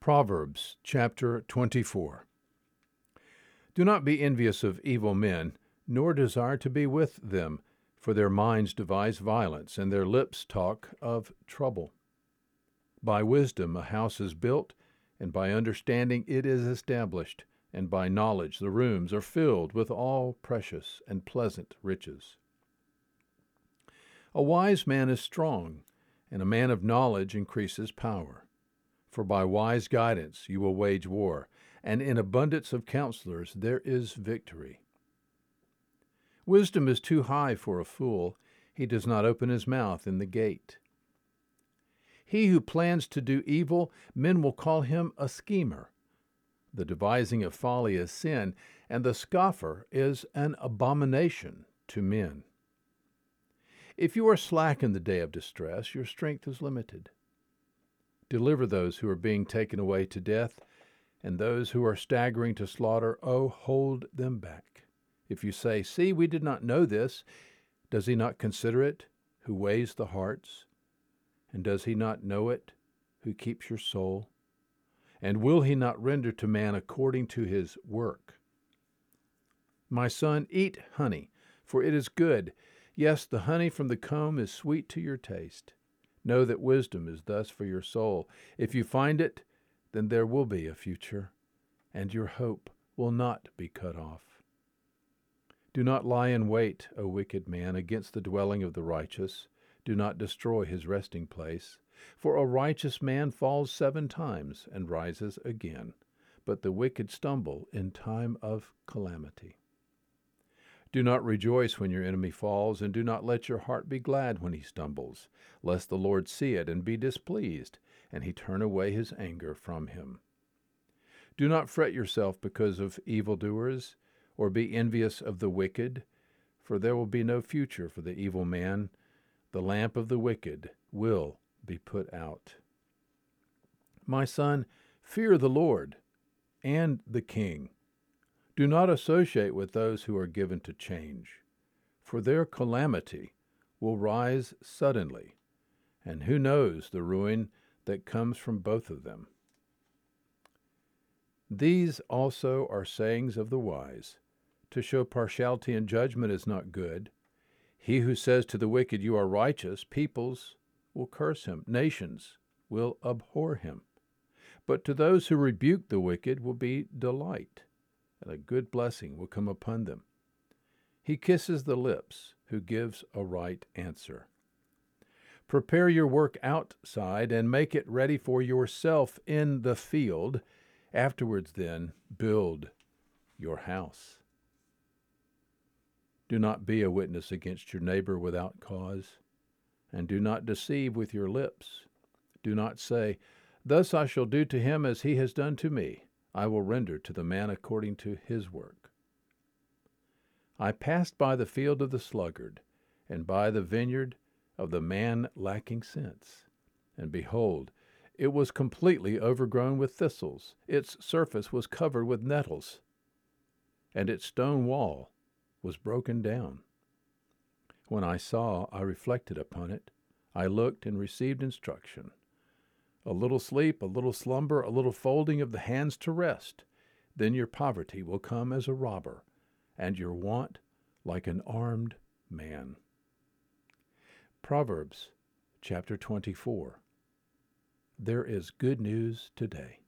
Proverbs chapter 24. Do not be envious of evil men, nor desire to be with them, for their minds devise violence, and their lips talk of trouble. By wisdom a house is built, and by understanding it is established, and by knowledge the rooms are filled with all precious and pleasant riches. A wise man is strong, and a man of knowledge increases power. For by wise guidance you will wage war, and in abundance of counselors there is victory. Wisdom is too high for a fool. He does not open his mouth in the gate. He who plans to do evil, men will call him a schemer. The devising of folly is sin, and the scoffer is an abomination to men. If you are slack in the day of distress, your strength is limited. Deliver those who are being taken away to death, and those who are staggering to slaughter, oh, hold them back. If you say, See, we did not know this, does he not consider it, who weighs the hearts? And does he not know it, who keeps your soul? And will he not render to man according to his work? My son, eat honey, for it is good. Yes, the honey from the comb is sweet to your taste. Know that wisdom is thus for your soul. If you find it, then there will be a future, and your hope will not be cut off. Do not lie in wait, O wicked man, against the dwelling of the righteous. Do not destroy his resting place. For a righteous man falls seven times and rises again, but the wicked stumble in time of calamity. Do not rejoice when your enemy falls, and do not let your heart be glad when he stumbles, lest the Lord see it and be displeased, and he turn away his anger from him. Do not fret yourself because of evildoers, or be envious of the wicked, for there will be no future for the evil man. The lamp of the wicked will be put out. My son, fear the Lord and the king. Do not associate with those who are given to change, for their calamity will rise suddenly, and who knows the ruin that comes from both of them. These also are sayings of the wise. To show partiality in judgment is not good. He who says to the wicked, You are righteous, peoples will curse him, nations will abhor him. But to those who rebuke the wicked will be delight and a good blessing will come upon them. He kisses the lips who gives a right answer. Prepare your work outside and make it ready for yourself in the field. Afterwards, then, build your house. Do not be a witness against your neighbor without cause, and do not deceive with your lips. Do not say, Thus I shall do to him as he has done to me. I will render to the man according to his work. I passed by the field of the sluggard, and by the vineyard of the man lacking sense. And behold, it was completely overgrown with thistles, its surface was covered with nettles, and its stone wall was broken down. When I saw, I reflected upon it. I looked and received instruction. A little sleep, a little slumber, a little folding of the hands to rest. Then your poverty will come as a robber, and your want like an armed man. Proverbs chapter 24. There is good news today.